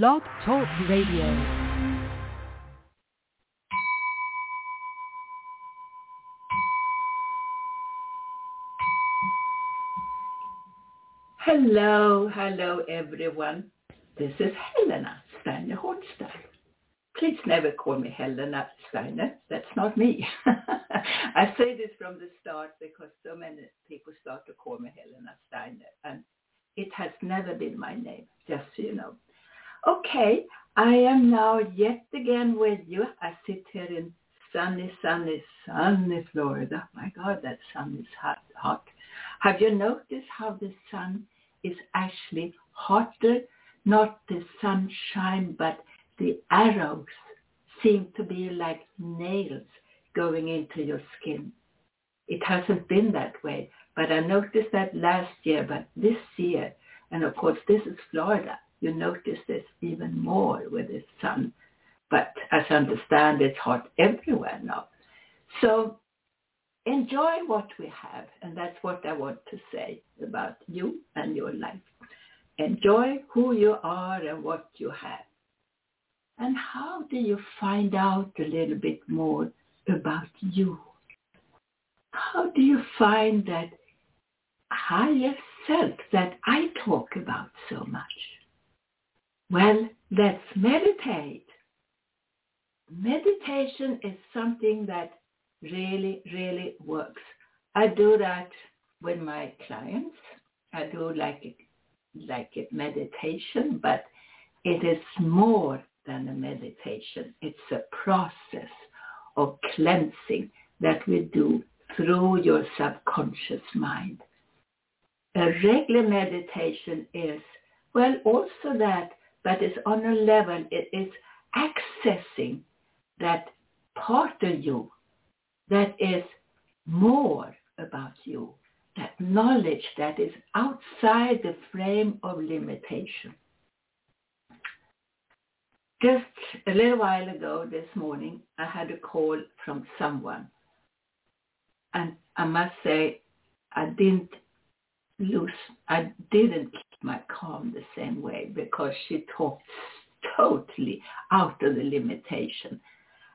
Blog Talk Radio. Hello, hello everyone. This is Helena Steiner Hornstein. Please never call me Helena Steiner. That's not me. I say this from the start because so many people start to call me Helena Steiner and it has never been my name, just so you know. Okay, I am now yet again with you. I sit here in sunny, sunny, sunny Florida. My God, that sun is hot, hot. Have you noticed how the sun is actually hotter? Not the sunshine, but the arrows seem to be like nails going into your skin. It hasn't been that way, but I noticed that last year, but this year, and of course this is Florida, you notice this even more with the sun. But as I understand, it's hot everywhere now. So enjoy what we have, and that's what I want to say about you and your life. Enjoy who you are and what you have. And how do you find out a little bit more about you? How do you find that higher self that I talk about so much? Well, let's meditate. Meditation is something that really, really works. I do that with my clients. I do like it, like it meditation, but it is more than a meditation. It's a process of cleansing that we do through your subconscious mind. A regular meditation is, well, also that but it's on a level, it is accessing that part of you that is more about you, that knowledge that is outside the frame of limitation. Just a little while ago this morning, I had a call from someone. And I must say, I didn't lose, I didn't my calm the same way because she talks totally out of the limitation.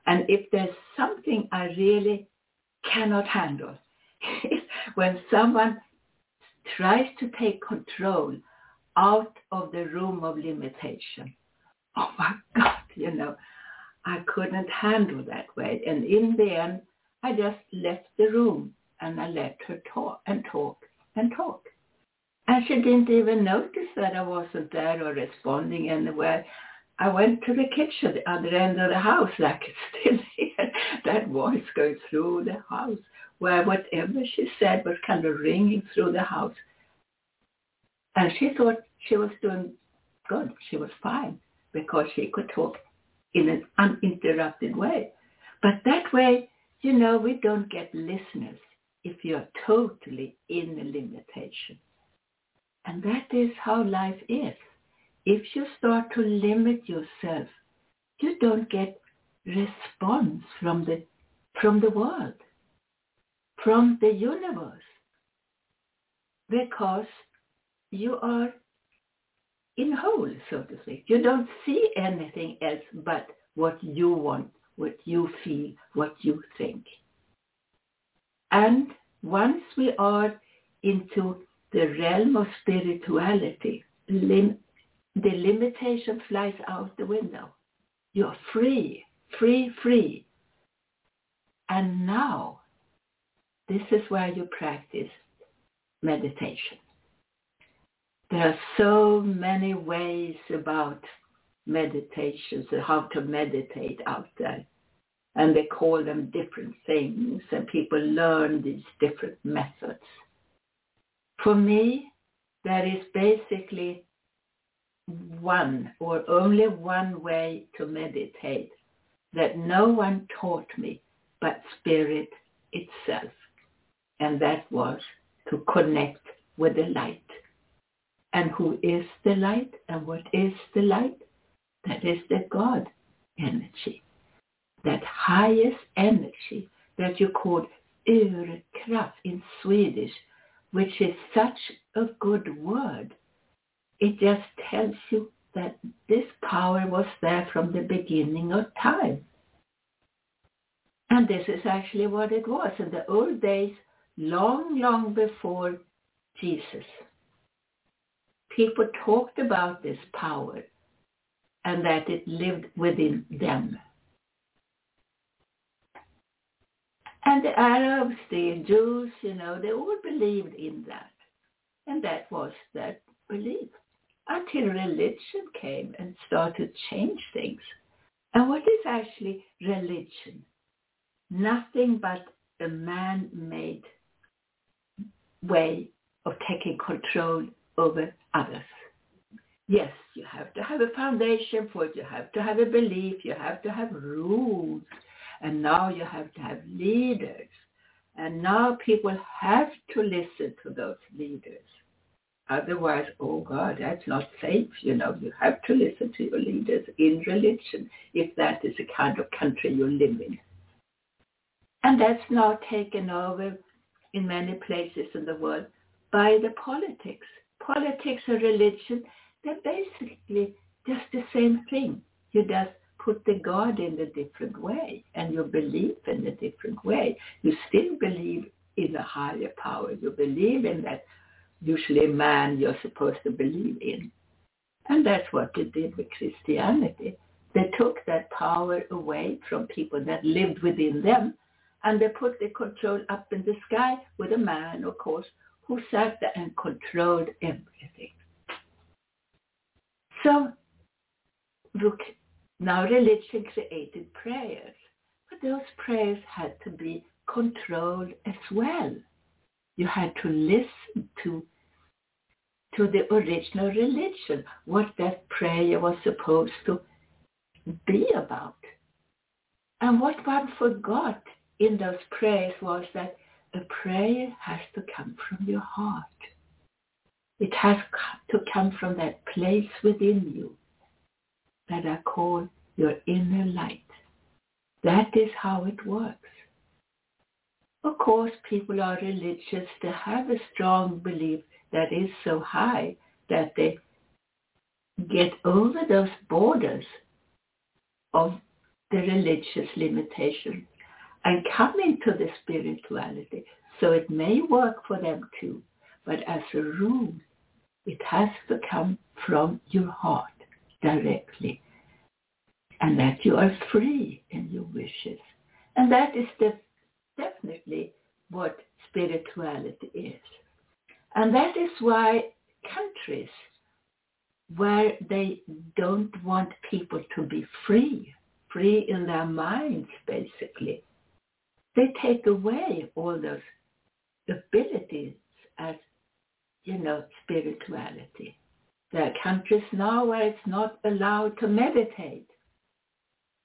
And if there's something I really cannot handle, is when someone tries to take control out of the room of limitation. Oh my God, you know, I couldn't handle that way. And in the end, I just left the room and I let her talk and talk and talk. And she didn't even notice that I wasn't there or responding anywhere. I went to the kitchen, the other end of the house, like still. That voice going through the house, where whatever she said was kind of ringing through the house. And she thought she was doing good. She was fine because she could talk in an uninterrupted way. But that way, you know, we don't get listeners if you're totally in the limitation. And that is how life is. If you start to limit yourself, you don't get response from the, from the world, from the universe, because you are in whole, so to speak. You don't see anything else but what you want, what you feel, what you think. And once we are into the realm of spirituality, lim- the limitation flies out the window. You're free, free, free. And now, this is where you practice meditation. There are so many ways about meditations and how to meditate out there. And they call them different things and people learn these different methods. For me, there is basically one or only one way to meditate that no one taught me but spirit itself. And that was to connect with the light. And who is the light and what is the light? That is the God energy. That highest energy that you call urkraft in Swedish which is such a good word. It just tells you that this power was there from the beginning of time. And this is actually what it was in the old days, long, long before Jesus. People talked about this power and that it lived within them. And the Arabs, the Jews, you know, they all believed in that. And that was their belief until religion came and started change things. And what is actually religion? Nothing but a man-made way of taking control over others. Yes, you have to have a foundation for it. You have to have a belief. You have to have rules. And now you have to have leaders. And now people have to listen to those leaders. Otherwise, oh God, that's not safe. You know, you have to listen to your leaders in religion if that is the kind of country you live in. And that's now taken over in many places in the world by the politics. Politics and religion, they're basically just the same thing. You just put the God in a different way and you believe in a different way. You still believe in a higher power. You believe in that usually man you're supposed to believe in. And that's what they did with Christianity. They took that power away from people that lived within them and they put the control up in the sky with a man, of course, who sat there and controlled everything. So, look, now religion created prayers, but those prayers had to be controlled as well you had to listen to to the original religion, what that prayer was supposed to be about. And what one forgot in those prayers was that a prayer has to come from your heart. It has to come from that place within you that I call your inner light. That is how it works. Of course, people are religious. They have a strong belief that is so high that they get over those borders of the religious limitation and come into the spirituality. So it may work for them too, but as a rule, it has to come from your heart directly and that you are free in your wishes. And that is the definitely what spirituality is. And that is why countries where they don't want people to be free, free in their minds basically, they take away all those abilities as, you know, spirituality. There are countries now where it's not allowed to meditate.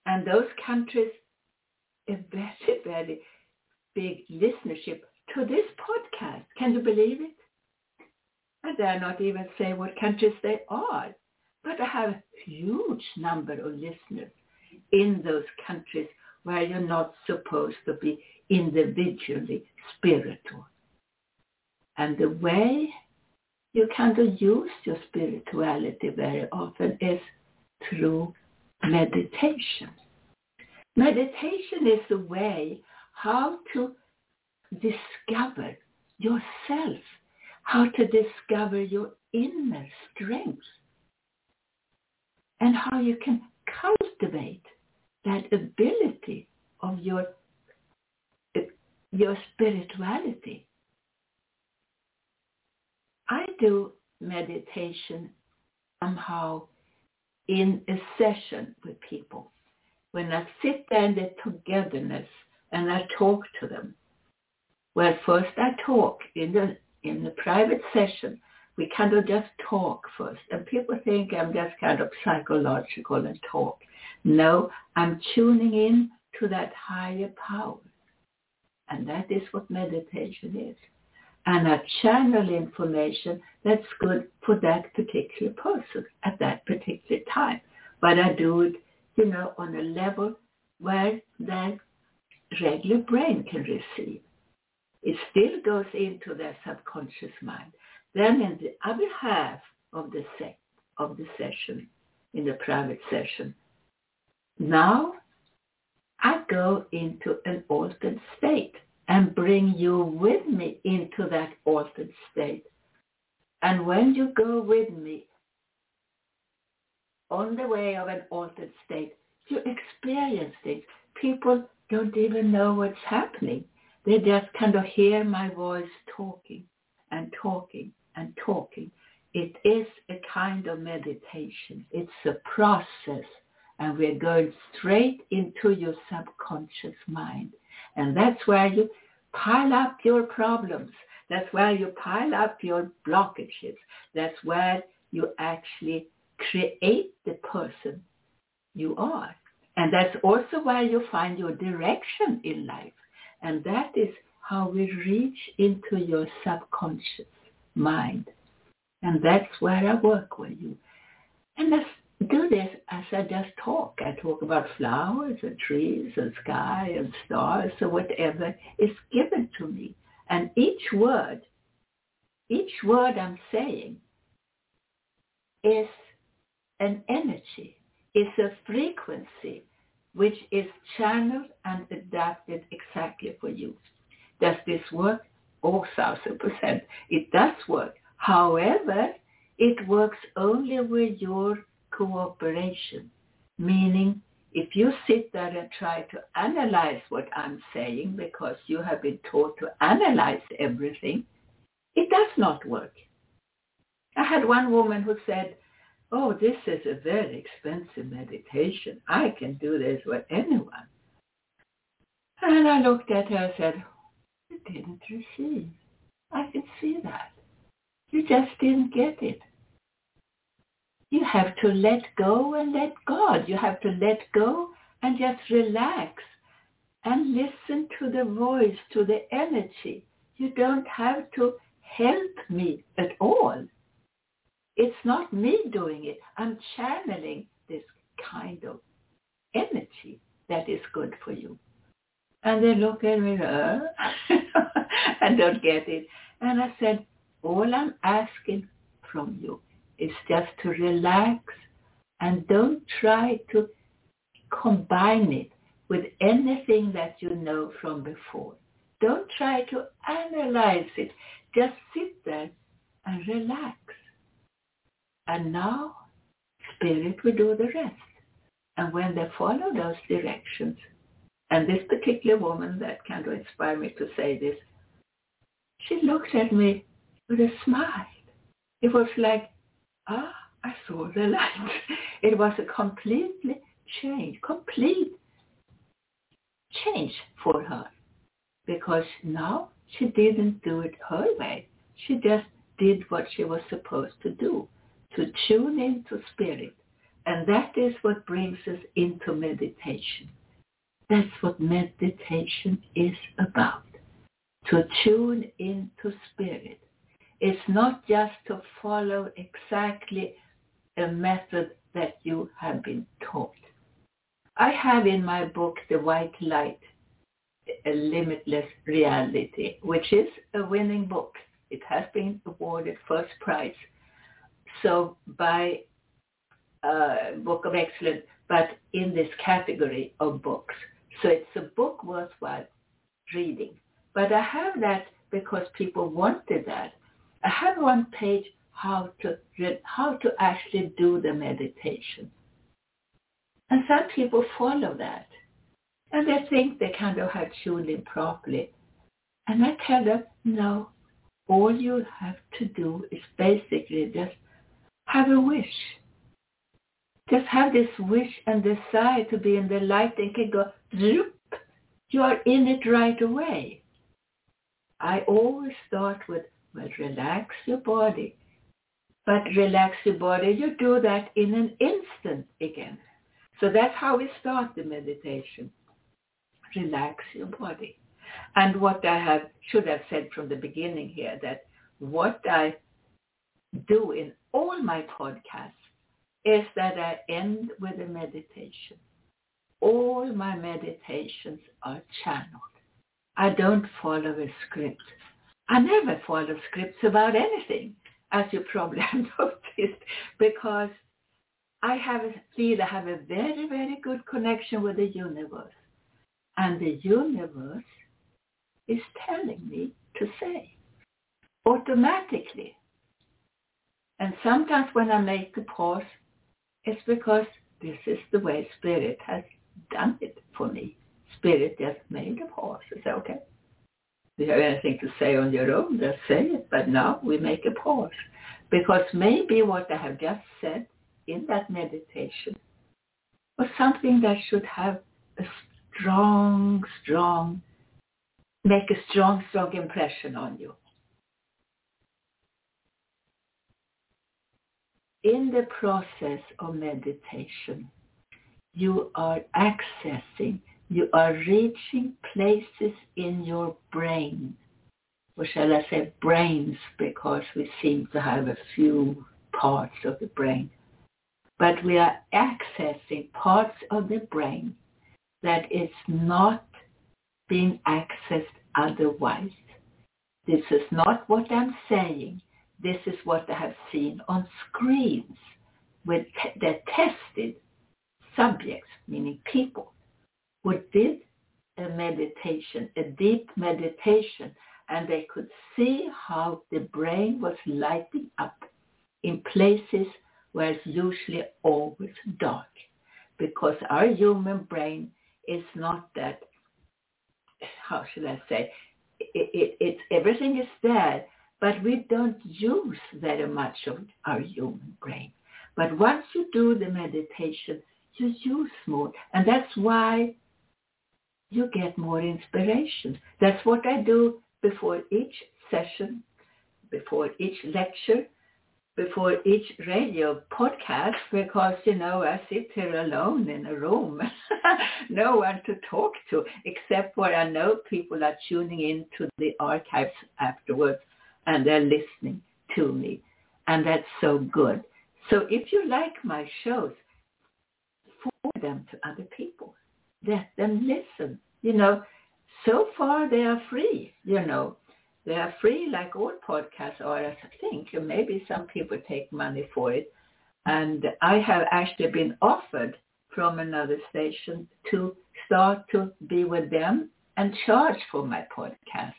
And those countries are very, very big listenership to this podcast. Can you believe it? I dare not even say what countries they are, but I have a huge number of listeners in those countries where you're not supposed to be individually spiritual. And the way you of use your spirituality very often is through meditation. Meditation is a way how to discover yourself, how to discover your inner strength, and how you can cultivate that ability of your, your spirituality. I do meditation somehow in a session with people when I sit there in the togetherness and I talk to them. Well, first I talk in the in the private session. We kind of just talk first, and people think I'm just kind of psychological and talk. No, I'm tuning in to that higher power, and that is what meditation is. And I channel information that's good for that particular person at that particular time. But I do it you know, on a level where the regular brain can receive. It still goes into their subconscious mind. Then in the other half of the, se- of the session, in the private session. Now I go into an altered state and bring you with me into that altered state. And when you go with me on the way of an altered state, you experience things. People don't even know what's happening. They just kind of hear my voice talking and talking and talking. It is a kind of meditation. It's a process. And we're going straight into your subconscious mind. And that's where you pile up your problems. That's where you pile up your blockages. That's where you actually create the person you are. And that's also where you find your direction in life. And that is how we reach into your subconscious mind. And that's where I work with you. And let's do this as I just talk. I talk about flowers and trees and sky and stars or whatever is given to me. And each word, each word I'm saying is an energy, is a frequency which is channeled and adapted exactly for you. Does this work? Oh, thousand percent. It does work. However, it works only with your cooperation, meaning if you sit there and try to analyze what I'm saying because you have been taught to analyze everything, it does not work. I had one woman who said, oh, this is a very expensive meditation. I can do this with anyone. And I looked at her and said, you didn't receive. I can see that. You just didn't get it. You have to let go and let God. You have to let go and just relax and listen to the voice, to the energy. You don't have to help me at all. It's not me doing it. I'm channeling this kind of energy that is good for you. And they look at me, uh, and don't get it. And I said, all I'm asking from you is just to relax and don't try to combine it with anything that you know from before. Don't try to analyze it. Just sit there and relax. And now spirit will do the rest. And when they follow those directions, and this particular woman that kind of inspired me to say this, she looked at me with a smile. It was like, ah, I saw the light. It was a completely change, complete change for her. Because now she didn't do it her way. She just did what she was supposed to do to tune into spirit. And that is what brings us into meditation. That's what meditation is about. To tune into spirit. It's not just to follow exactly a method that you have been taught. I have in my book, The White Light, A Limitless Reality, which is a winning book. It has been awarded first prize so by uh, Book of Excellence, but in this category of books. So it's a book worthwhile reading. But I have that because people wanted that. I have one page how to how to actually do the meditation. And some people follow that. And they think they kind of have tuned in properly. And I tell them, no, all you have to do is basically just have a wish. Just have this wish and desire to be in the light and can go, zoop, you are in it right away. I always start with, well, relax your body. But relax your body, you do that in an instant again. So that's how we start the meditation. Relax your body. And what I have should have said from the beginning here that what I do in all my podcasts is that I end with a meditation. All my meditations are channeled. I don't follow a script. I never follow scripts about anything, as you probably have noticed, because I have feel I have a very, very good connection with the universe. And the universe is telling me to say automatically. And sometimes when I make a pause, it's because this is the way Spirit has done it for me. Spirit just made a pause. I say, okay, you have anything to say on your own, just say it. But now we make a pause. Because maybe what I have just said in that meditation was something that should have a strong, strong, make a strong, strong impression on you. In the process of meditation, you are accessing, you are reaching places in your brain, or shall I say brains, because we seem to have a few parts of the brain. But we are accessing parts of the brain that is not being accessed otherwise. This is not what I'm saying. This is what I have seen on screens with the tested subjects, meaning people, who did a meditation, a deep meditation, and they could see how the brain was lighting up in places where it's usually always dark. Because our human brain is not that, how should I say, it, it, it, everything is there, but we don't use very much of our human brain. But once you do the meditation, you use more. And that's why you get more inspiration. That's what I do before each session, before each lecture, before each radio podcast because, you know, I sit here alone in a room. no one to talk to except for I know people are tuning in to the archives afterwards and they're listening to me. And that's so good. So if you like my shows, forward them to other people. Let them listen. You know, so far they are free, you know. They are free like all podcasts are, I think. Maybe some people take money for it. And I have actually been offered from another station to start to be with them and charge for my podcast.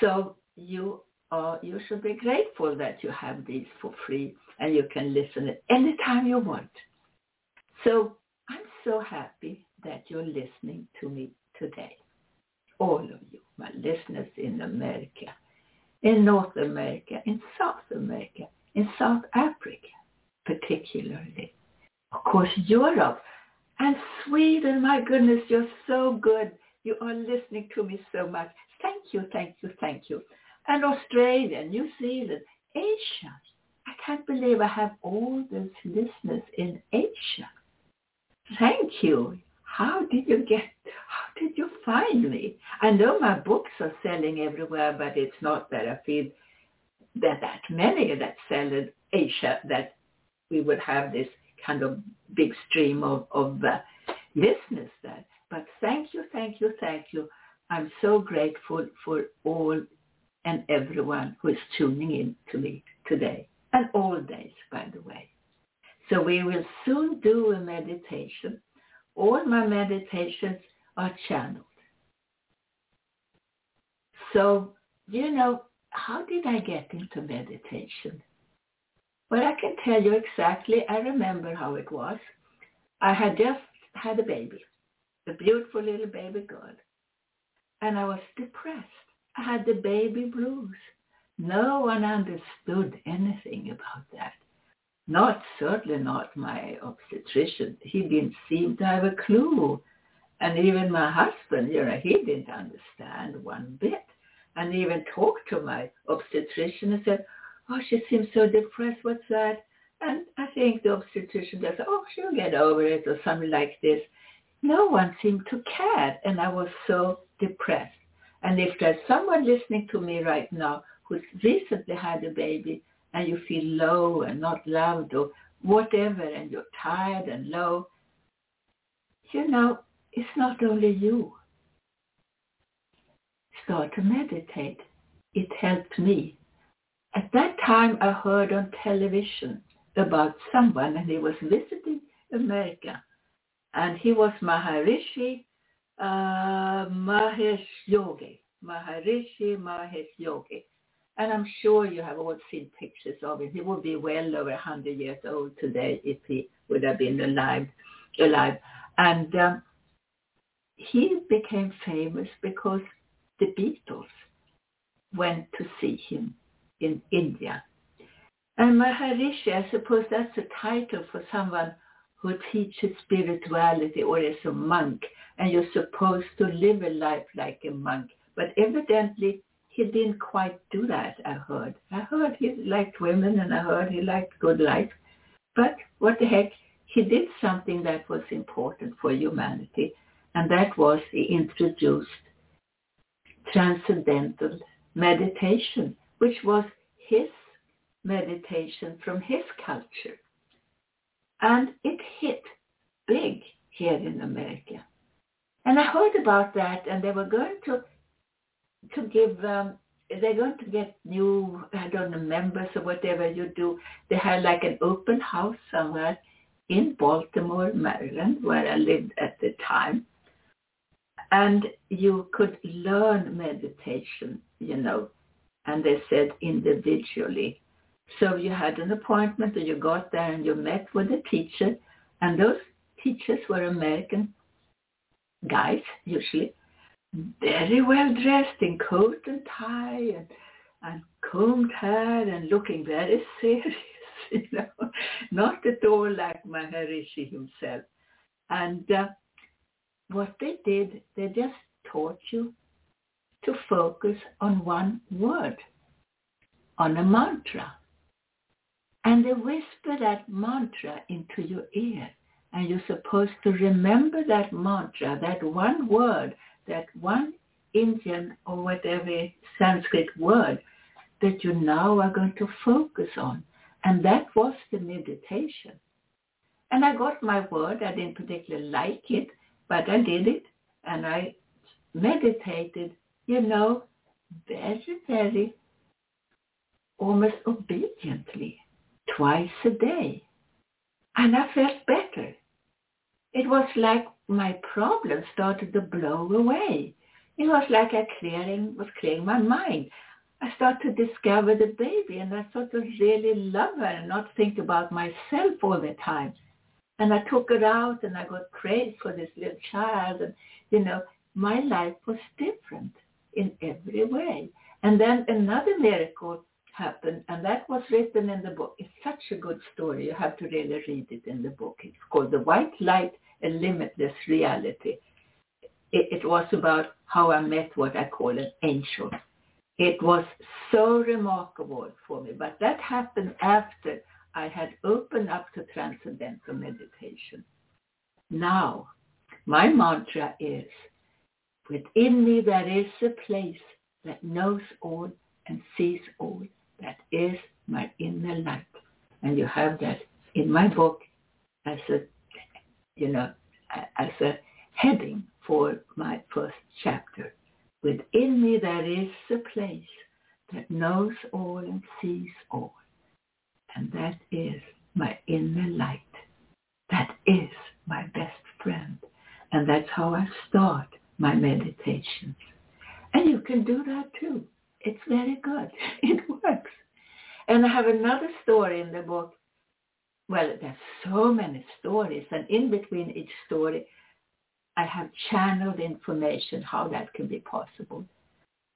So you are, you should be grateful that you have these for free and you can listen at any time you want. So so happy that you're listening to me today all of you, my listeners in America, in North America, in South America, in South Africa particularly. Of course, Europe and Sweden. My goodness, you're so good. You are listening to me so much. Thank you, thank you, thank you. And Australia, New Zealand, Asia. I can't believe I have all those listeners in Asia. Thank you. How did you get how did you find me? I know my books are selling everywhere, but it's not that I feel that that many that sell in Asia that we would have this kind of big stream of, of uh, listeners there. But thank you, thank you, thank you. I'm so grateful for all and everyone who is tuning in to me today and all days, by the way. So we will soon do a meditation. All my meditations are channeled. So, you know, how did I get into meditation? Well, I can tell you exactly. I remember how it was. I had just had a baby, a beautiful little baby girl. And I was depressed. I had the baby blues. No one understood anything about that. Not, certainly not my obstetrician. He didn't seem to have a clue and even my husband, you know, he didn't understand one bit. And even talked to my obstetrician and said, oh, she seems so depressed. What's that? And I think the obstetrician just, oh, she'll get over it or something like this. No one seemed to care. And I was so depressed. And if there's someone listening to me right now who's recently had a baby and you feel low and not loved or whatever and you're tired and low, you know, it's not only you. Start to meditate. It helped me. At that time, I heard on television about someone and he was visiting America. And he was Maharishi uh, Mahesh Yogi. Maharishi Mahesh Yogi. And I'm sure you have all seen pictures of him. He would be well over 100 years old today if he would have been alive. alive. And um, he became famous because the Beatles went to see him in India. And Maharishi, I suppose that's a title for someone who teaches spirituality or is a monk and you're supposed to live a life like a monk. But evidently he didn't quite do that, I heard. I heard he liked women and I heard he liked good life. But what the heck, he did something that was important for humanity and that was he introduced transcendental meditation, which was his meditation from his culture. And it hit big here in America. And I heard about that and they were going to to give um, they're going to get new I don't know members or whatever you do. They had like an open house somewhere in Baltimore, Maryland, where I lived at the time. And you could learn meditation, you know, and they said individually. So you had an appointment and you got there and you met with a teacher and those teachers were American guys usually, very well dressed in coat and tie and, and combed hair and looking very serious, you know, not at all like Maharishi himself. And uh, what they did, they just taught you to focus on one word, on a mantra. And they whisper that mantra into your ear. And you're supposed to remember that mantra, that one word, that one Indian or whatever Sanskrit word that you now are going to focus on. And that was the meditation. And I got my word. I didn't particularly like it, but I did it. And I meditated, you know, very, very almost obediently twice a day. And I felt better it was like my problem started to blow away. It was like I clearing was clearing my mind. I started to discover the baby and I started to really love her and not think about myself all the time. And I took her out and I got praise for this little child and you know, my life was different in every way. And then another miracle happened and that was written in the book. It's such a good story. You have to really read it in the book. It's called The White Light a limitless reality. It, it was about how I met what I call an angel. It was so remarkable for me, but that happened after I had opened up to transcendental meditation. Now, my mantra is, within me there is a place that knows all and sees all. That is my inner light. And you have that in my book as a you know, as a heading for my first chapter. Within me there is a place that knows all and sees all. And that is my inner light. That is my best friend. And that's how I start my meditations. And you can do that too. It's very good. It works. And I have another story in the book well, there's so many stories, and in between each story, I have channeled information how that can be possible.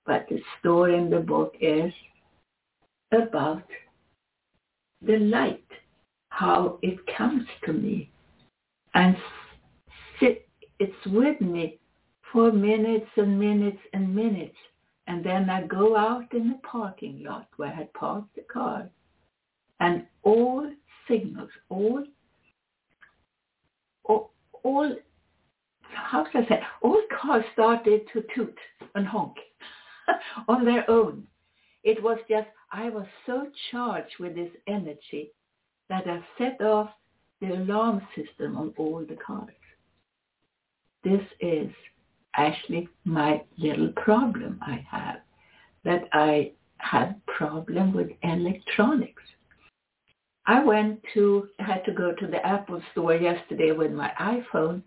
But the story in the book is about the light, how it comes to me and it's with me for minutes and minutes and minutes. And then I go out in the parking lot where I had parked the car and all signals, all, all, all how should I say, all cars started to toot and honk on their own. It was just, I was so charged with this energy that I set off the alarm system on all the cars. This is actually my little problem I have, that I have problem with electronics. I went to, had to go to the Apple store yesterday with my iPhone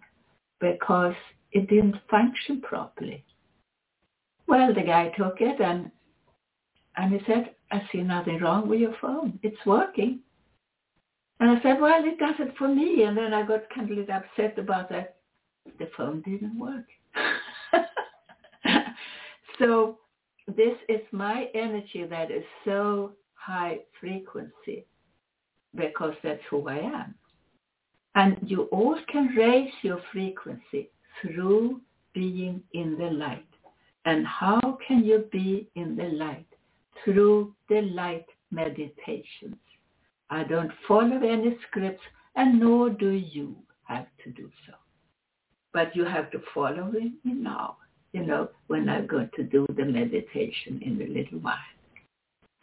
because it didn't function properly. Well, the guy took it and and he said, I see nothing wrong with your phone. It's working. And I said, well, it does it for me. And then I got kind of upset about that. The phone didn't work. so this is my energy that is so high frequency because that's who I am. And you all can raise your frequency through being in the light. And how can you be in the light? Through the light meditations. I don't follow any scripts and nor do you have to do so. But you have to follow me now, you know, when I'm going to do the meditation in a little while.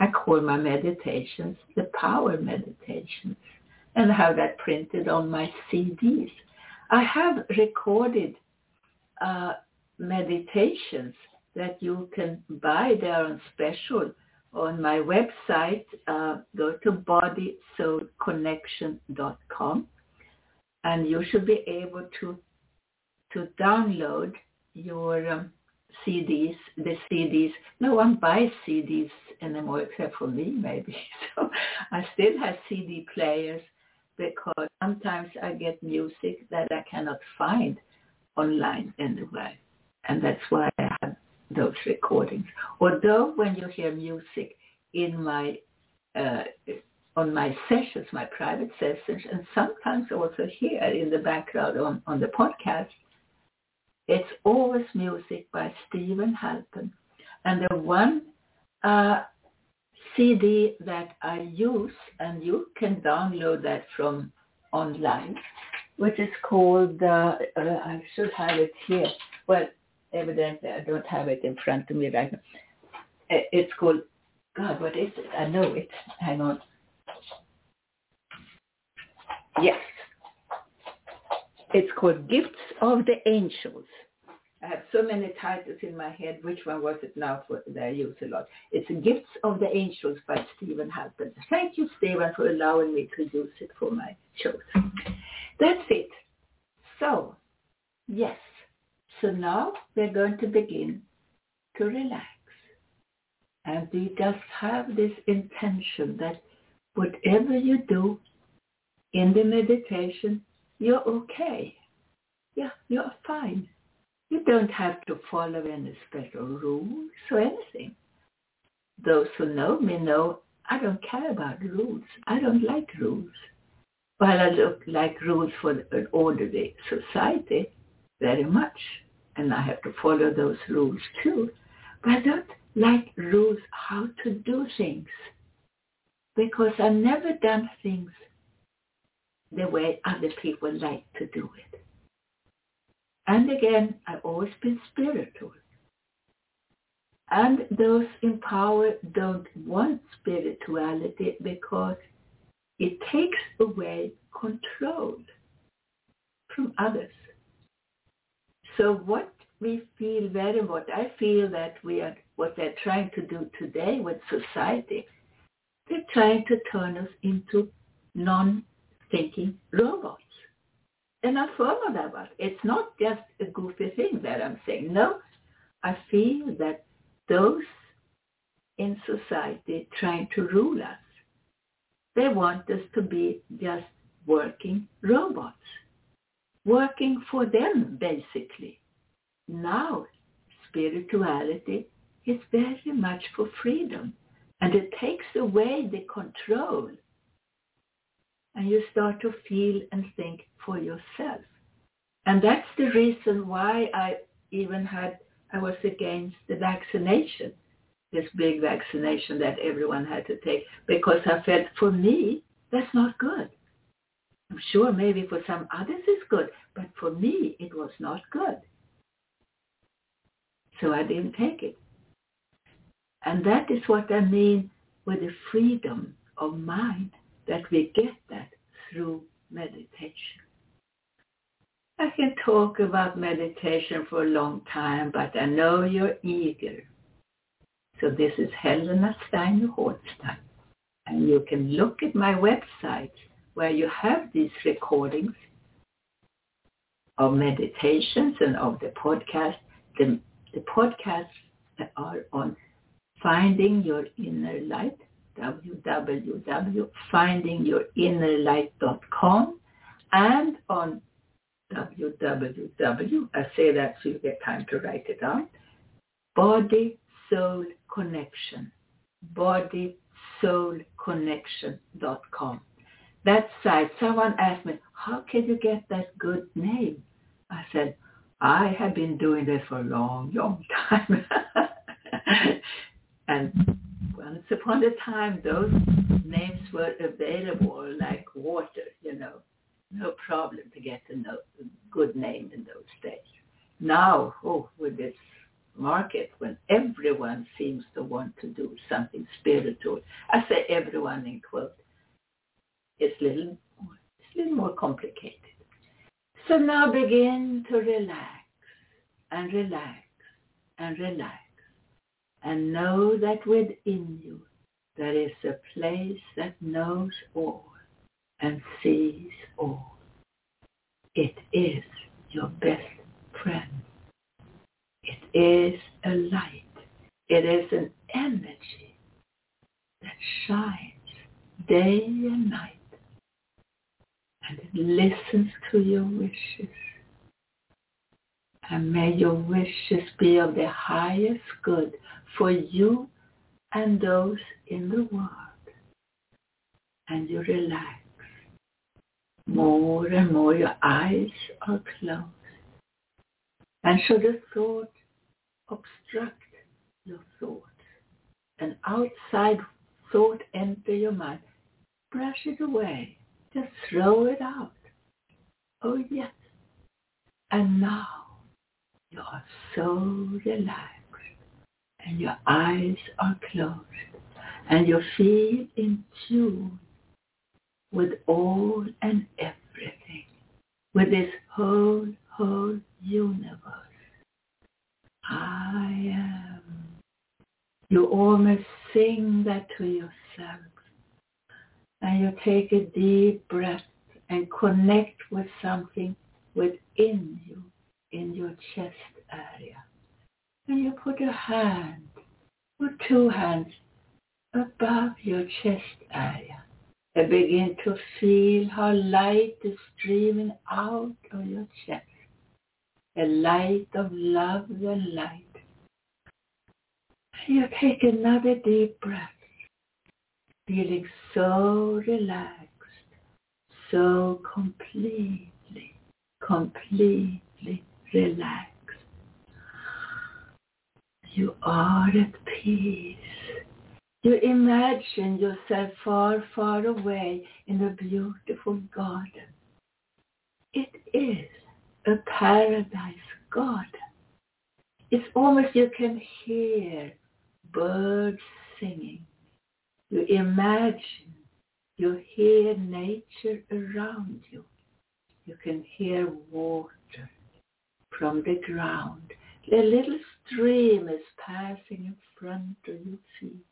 I call my meditations the power meditations and have that printed on my CDs. I have recorded uh, meditations that you can buy. They're on special on my website. Uh, go to bodysoulconnection.com and you should be able to to download your um, CDs, the CDs. No one buys CDs anymore except for me maybe. So I still have CD players because sometimes I get music that I cannot find online anywhere. And that's why I have those recordings. Although when you hear music in my uh, on my sessions, my private sessions, and sometimes also here in the background on, on the podcast, it's always music by Steven Halpern. And the one uh, CD that I use, and you can download that from online, which is called, uh, uh, I should have it here. Well, evidently I don't have it in front of me right now. It's called, God, what is it? I know it. Hang on. Yes. It's called Gifts of the Angels. I have so many titles in my head. Which one was it now that I use a lot? It's Gifts of the Angels by Steven Halpern. Thank you, Steven, for allowing me to use it for my shows. That's it. So, yes. So now we're going to begin to relax. And we just have this intention that whatever you do in the meditation, you're okay. Yeah, you're fine. You don't have to follow any special rules or anything. Those who know me know I don't care about rules. I don't like rules. While I look like rules for an orderly society, very much, and I have to follow those rules too, but I don't like rules how to do things because I've never done things the way other people like to do it. And again, I've always been spiritual. And those in power don't want spirituality because it takes away control from others. So what we feel very what I feel that we are, what they're trying to do today with society, they're trying to turn us into non-thinking robots. And firm on that one. It's not just a goofy thing that I'm saying. No, I feel that those in society trying to rule us, they want us to be just working robots, working for them, basically. Now, spirituality is very much for freedom, and it takes away the control and you start to feel and think for yourself. And that's the reason why I even had, I was against the vaccination, this big vaccination that everyone had to take, because I felt for me, that's not good. I'm sure maybe for some others it's good, but for me it was not good. So I didn't take it. And that is what I mean with the freedom of mind that we get that through meditation. I can talk about meditation for a long time, but I know you're eager. So this is Helena Steiner Hornstein, And you can look at my website where you have these recordings of meditations and of the podcast. The, the podcasts are on Finding Your Inner Light, www.findingyourinnerlight.com and on www, I say that so you get time to write it down, Body Soul Connection, bodysoulconnection.com. That site, someone asked me, how can you get that good name? I said, I have been doing this for a long, long time. and once upon a time, those names were available like water, you know. No problem to get a no, good name in those days. Now, oh, with this market, when everyone seems to want to do something spiritual, I say everyone in quote, it's little, it's a little more complicated. So now begin to relax and relax and relax and know that within you there is a place that knows all and sees all. It is your best friend. It is a light. It is an energy that shines day and night and it listens to your wishes. And may your wishes be of the highest good for you and those in the world. And you relax. More and more your eyes are closed. And should a thought obstruct your thoughts, an outside thought enter your mind, brush it away just throw it out. Oh yes. And now you are so relaxed and your eyes are closed and you feel in tune with all and everything, with this whole, whole universe. I am. You almost sing that to yourself and you take a deep breath and connect with something within you in your chest area. And you put a hand or two hands above your chest area and begin to feel how light is streaming out of your chest. A light of love and light. You take another deep breath feeling so relaxed, so completely, completely relaxed. You are at peace. You imagine yourself far, far away in a beautiful garden. It is a paradise garden. It's almost you can hear birds singing you imagine, you hear nature around you. You can hear water from the ground. A little stream is passing in front of your feet.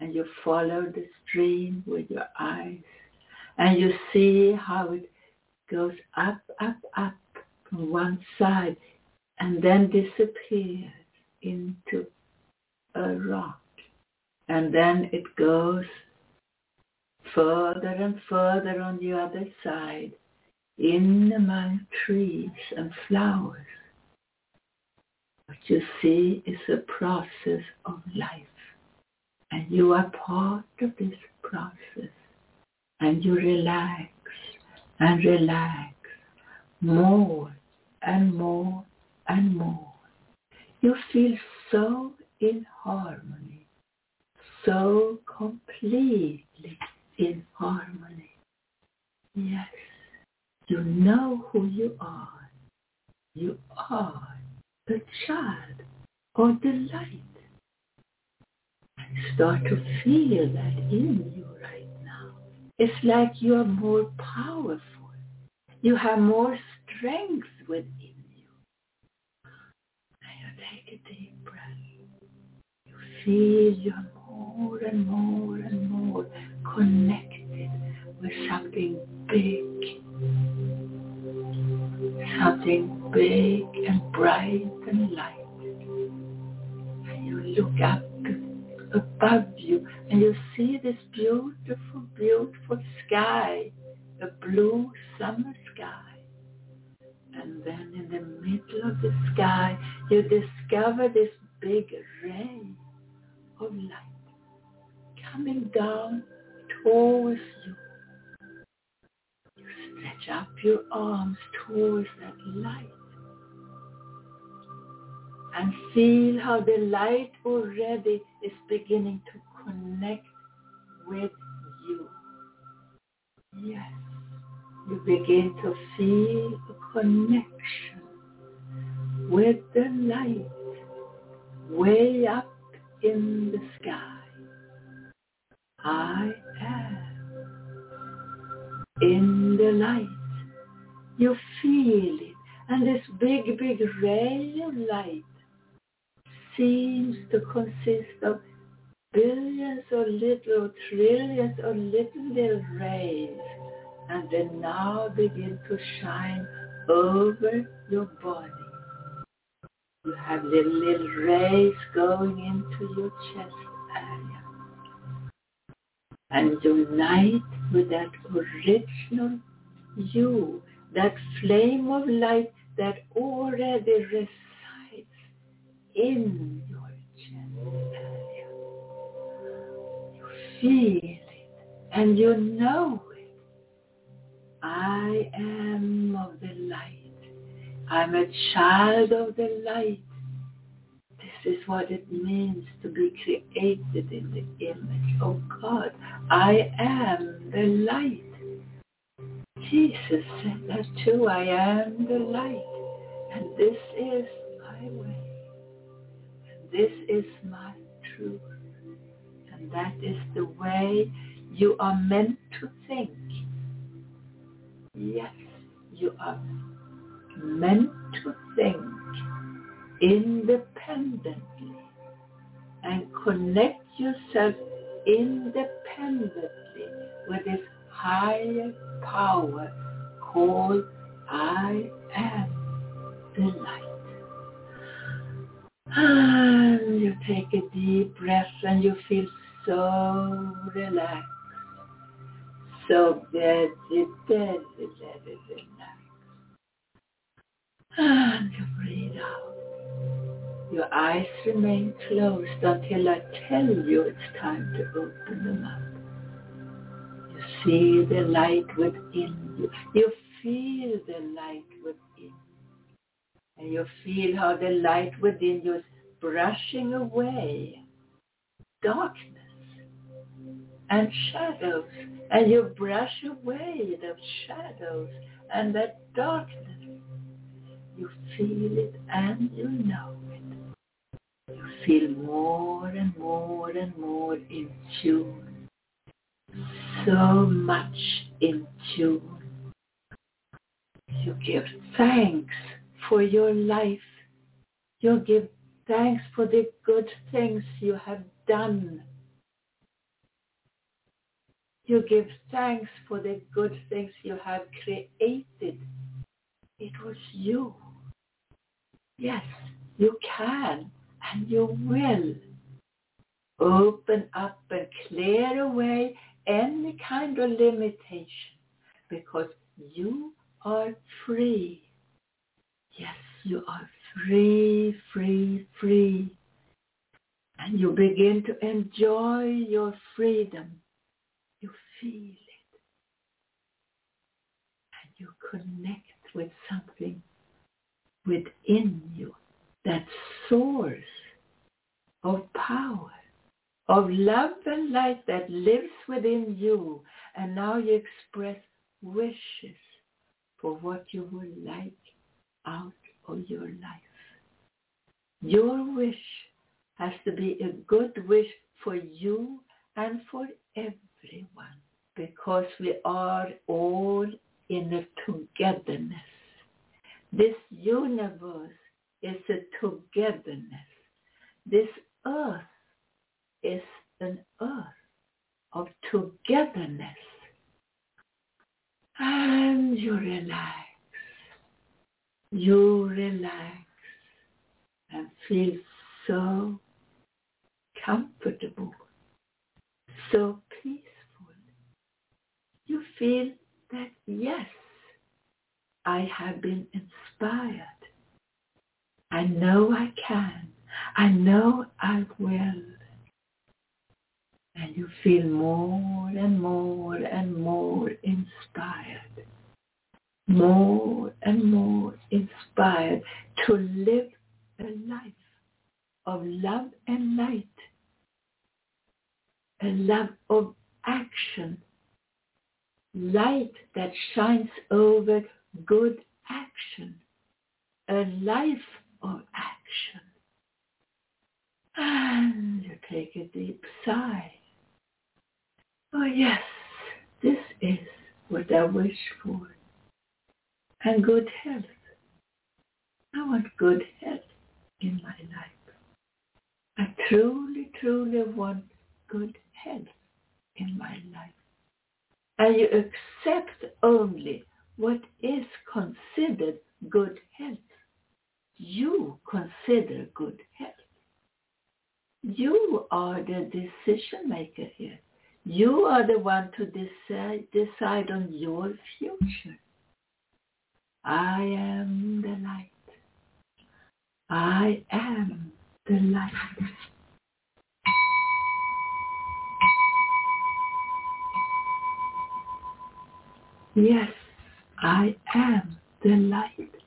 And you follow the stream with your eyes. And you see how it goes up, up, up from one side and then disappears into a rock and then it goes further and further on the other side, in among trees and flowers. What you see is a process of life, and you are part of this process, and you relax and relax more and more and more. You feel so in harmony so completely in harmony. Yes, you know who you are. You are the child or the light. And start to feel that in you right now. It's like you are more powerful. You have more strength within you. And you take a deep breath. You feel you're more and more and more connected with something big. Something big and bright and light. And you look up above you and you see this beautiful, beautiful sky, a blue summer sky. And then in the middle of the sky, you discover this big ray of light coming down towards you. Up your arms towards that light and feel how the light already is beginning to connect with you. Yes, you begin to feel a connection with the light way up in the sky. I am in the light. You feel it. And this big, big ray of light seems to consist of billions or little, trillions little, little rays. And they now begin to shine over your body. You have little, little rays going into your chest area. And unite with that original you, that flame of light that already resides in your chest area. You feel it and you know it. I am of the light. I'm a child of the light. This is what it means to be created in the image of God. I am the light. Jesus said that too. I am the light. And this is my way. And this is my truth. And that is the way you are meant to think. Yes, you are meant to think independently and connect yourself independently with this higher power called I am the light. And you take a deep breath and you feel so relaxed. So very, very, very relaxed. And you breathe out. Your eyes remain closed until I tell you it's time to open them up. You see the light within you. You feel the light within. And you feel how the light within you is brushing away darkness and shadows. And you brush away the shadows and that darkness you feel it and you know. You feel more and more and more in tune. So much in tune. You give thanks for your life. You give thanks for the good things you have done. You give thanks for the good things you have created. It was you. Yes, you can and you will open up and clear away any kind of limitation because you are free. Yes, you are free, free, free. And you begin to enjoy your freedom. You feel it. And you connect with something within you, that source of power, of love and light that lives within you. And now you express wishes for what you would like out of your life. Your wish has to be a good wish for you and for everyone because we are all in a togetherness. This universe is a togetherness. This earth is an earth of togetherness. And you relax. You relax and feel so comfortable, so peaceful. You feel that, yes, I have been inspired. I know I can. I know I will. And you feel more and more and more inspired. More and more inspired to live a life of love and light. A love of action. Light that shines over good action. A life of action. And you take a deep sigh. Oh yes, this is what I wish for. And good health. I want good health in my life. I truly, truly want good health in my life. And you accept only what is considered good health. You consider good health. You are the decision maker here. You are the one to decide, decide on your future. I am the light. I am the light. Yes, I am the light.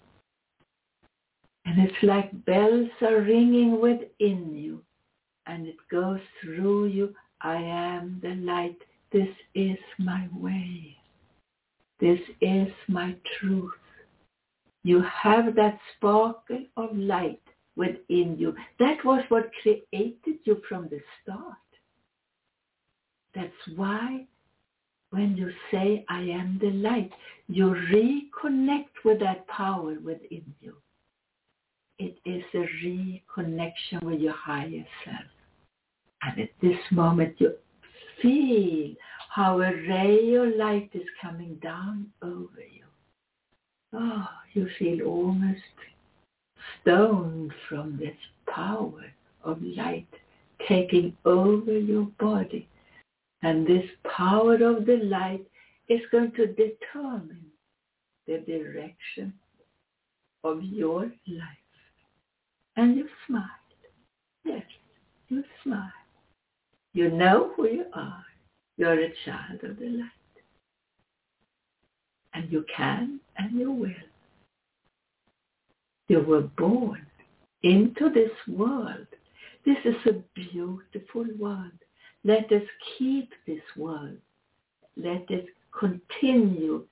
And it's like bells are ringing within you and it goes through you. I am the light. This is my way. This is my truth. You have that sparkle of light within you. That was what created you from the start. That's why when you say, I am the light, you reconnect with that power within you. It is a reconnection with your higher self. And at this moment you feel how a ray of light is coming down over you. Oh, you feel almost stoned from this power of light taking over your body. And this power of the light is going to determine the direction of your life. And you smile. Yes, you smile. You know who you are. You're a child of the light. And you can and you will. You were born into this world. This is a beautiful world. Let us keep this world. Let us continue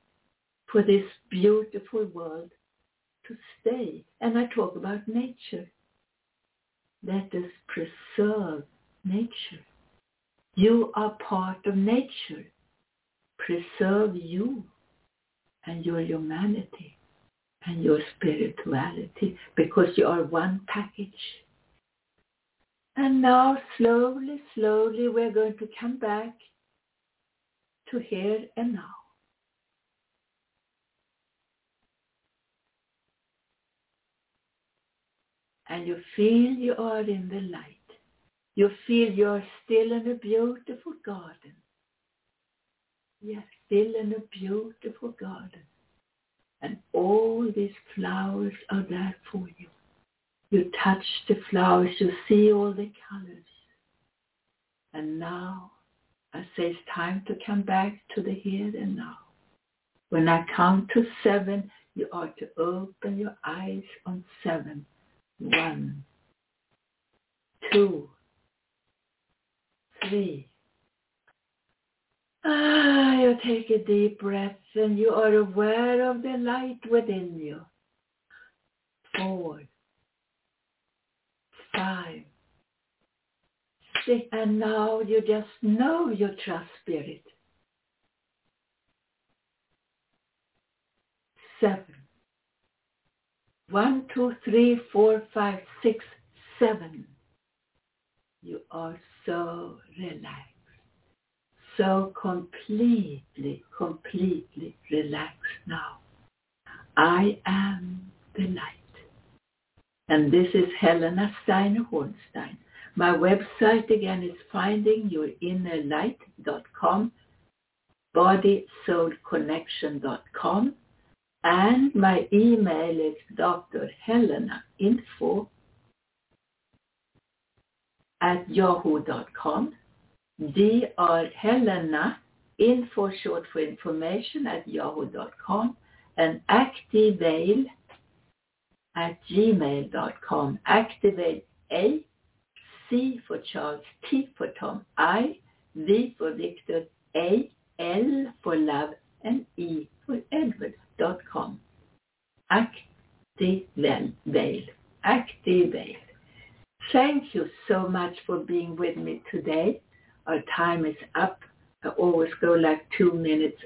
for this beautiful world to stay. And I talk about nature. Let us preserve nature. You are part of nature. Preserve you and your humanity and your spirituality because you are one package. And now slowly, slowly we're going to come back to here and now. And you feel you are in the light. You feel you're still in a beautiful garden. Yes, still in a beautiful garden. And all these flowers are there for you. You touch the flowers, you see all the colors. And now I say it's time to come back to the here and now. When I count to seven, you are to open your eyes on seven. One, two, three. Ah, you take a deep breath and you are aware of the light within you. Four, five, six, and now you just know you trust spirit. Seven. One, two, three, four, five, six, seven. You are so relaxed, so completely, completely relaxed now. I am the light. And this is Helena Steiner Hornstein. My website again is findingyourinnerlight.com, bodysoulconnection.com, and my email is drhelenainfo at yahoo.com. Dr. Helena info short for information at yahoo.com and activate at gmail.com. Activate A, C for Charles, T for Tom, I, V for Victor, A, L for love, and E for Edward dot com. Activate. Activate. Thank you so much for being with me today. Our time is up. I always go like two minutes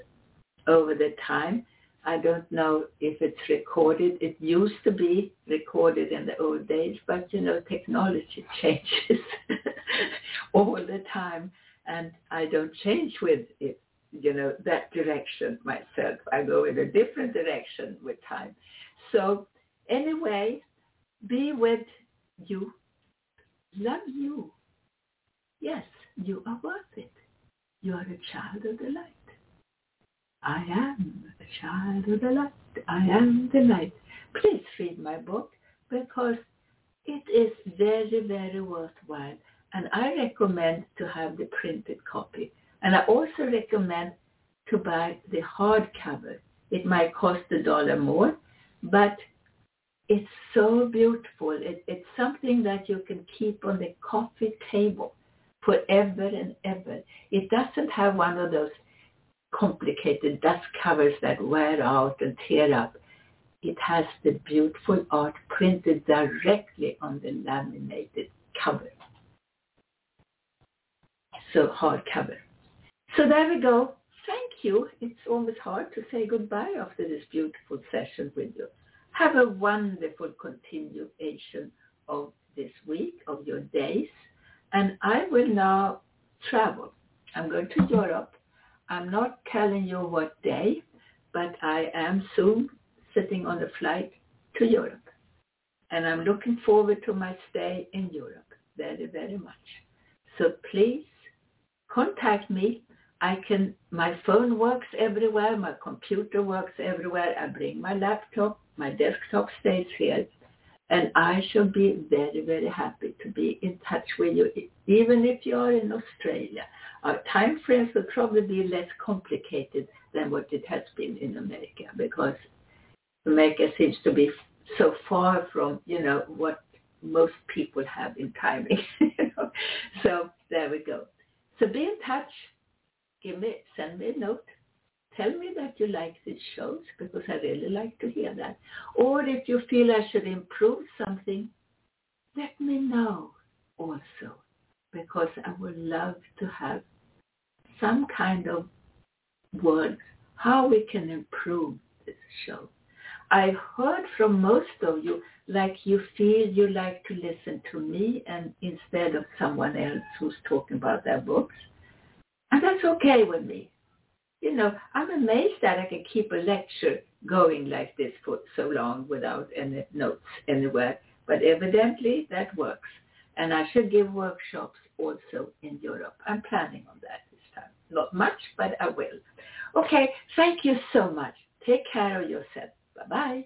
over the time. I don't know if it's recorded. It used to be recorded in the old days, but you know, technology changes all the time and I don't change with it, you know, that direction myself. I go in a different direction with time. So anyway, be with you. Love you. Yes, you are worth it. You are a child of the light. I am a child of the light. I am the light. Please read my book because it is very, very worthwhile. And I recommend to have the printed copy. And I also recommend to buy the hardcover. It might cost a dollar more, but it's so beautiful. It, it's something that you can keep on the coffee table forever and ever. It doesn't have one of those complicated dust covers that wear out and tear up. It has the beautiful art printed directly on the laminated cover. So hardcover. So there we go. Thank you. It's almost hard to say goodbye after this beautiful session with you. Have a wonderful continuation of this week, of your days. And I will now travel. I'm going to Europe I'm not telling you what day, but I am soon sitting on a flight to Europe. And I'm looking forward to my stay in Europe very, very much. So please contact me. I can, my phone works everywhere. My computer works everywhere. I bring my laptop. My desktop stays here. And I shall be very, very happy to be in touch with you, even if you are in Australia. Our time frames will probably be less complicated than what it has been in America because America seems to be so far from, you know, what most people have in timing. So there we go. So be in touch. Give me, send me a note. Tell me that you like these shows because I really like to hear that. Or if you feel I should improve something, let me know also because I would love to have some kind of words how we can improve this show. I heard from most of you like you feel you like to listen to me and instead of someone else who's talking about their books. And that's okay with me. You know, I'm amazed that I can keep a lecture going like this for so long without any notes anywhere. But evidently that works. And I should give workshops also in Europe. I'm planning on that this time. Not much, but I will. Okay, thank you so much. Take care of yourself. Bye-bye.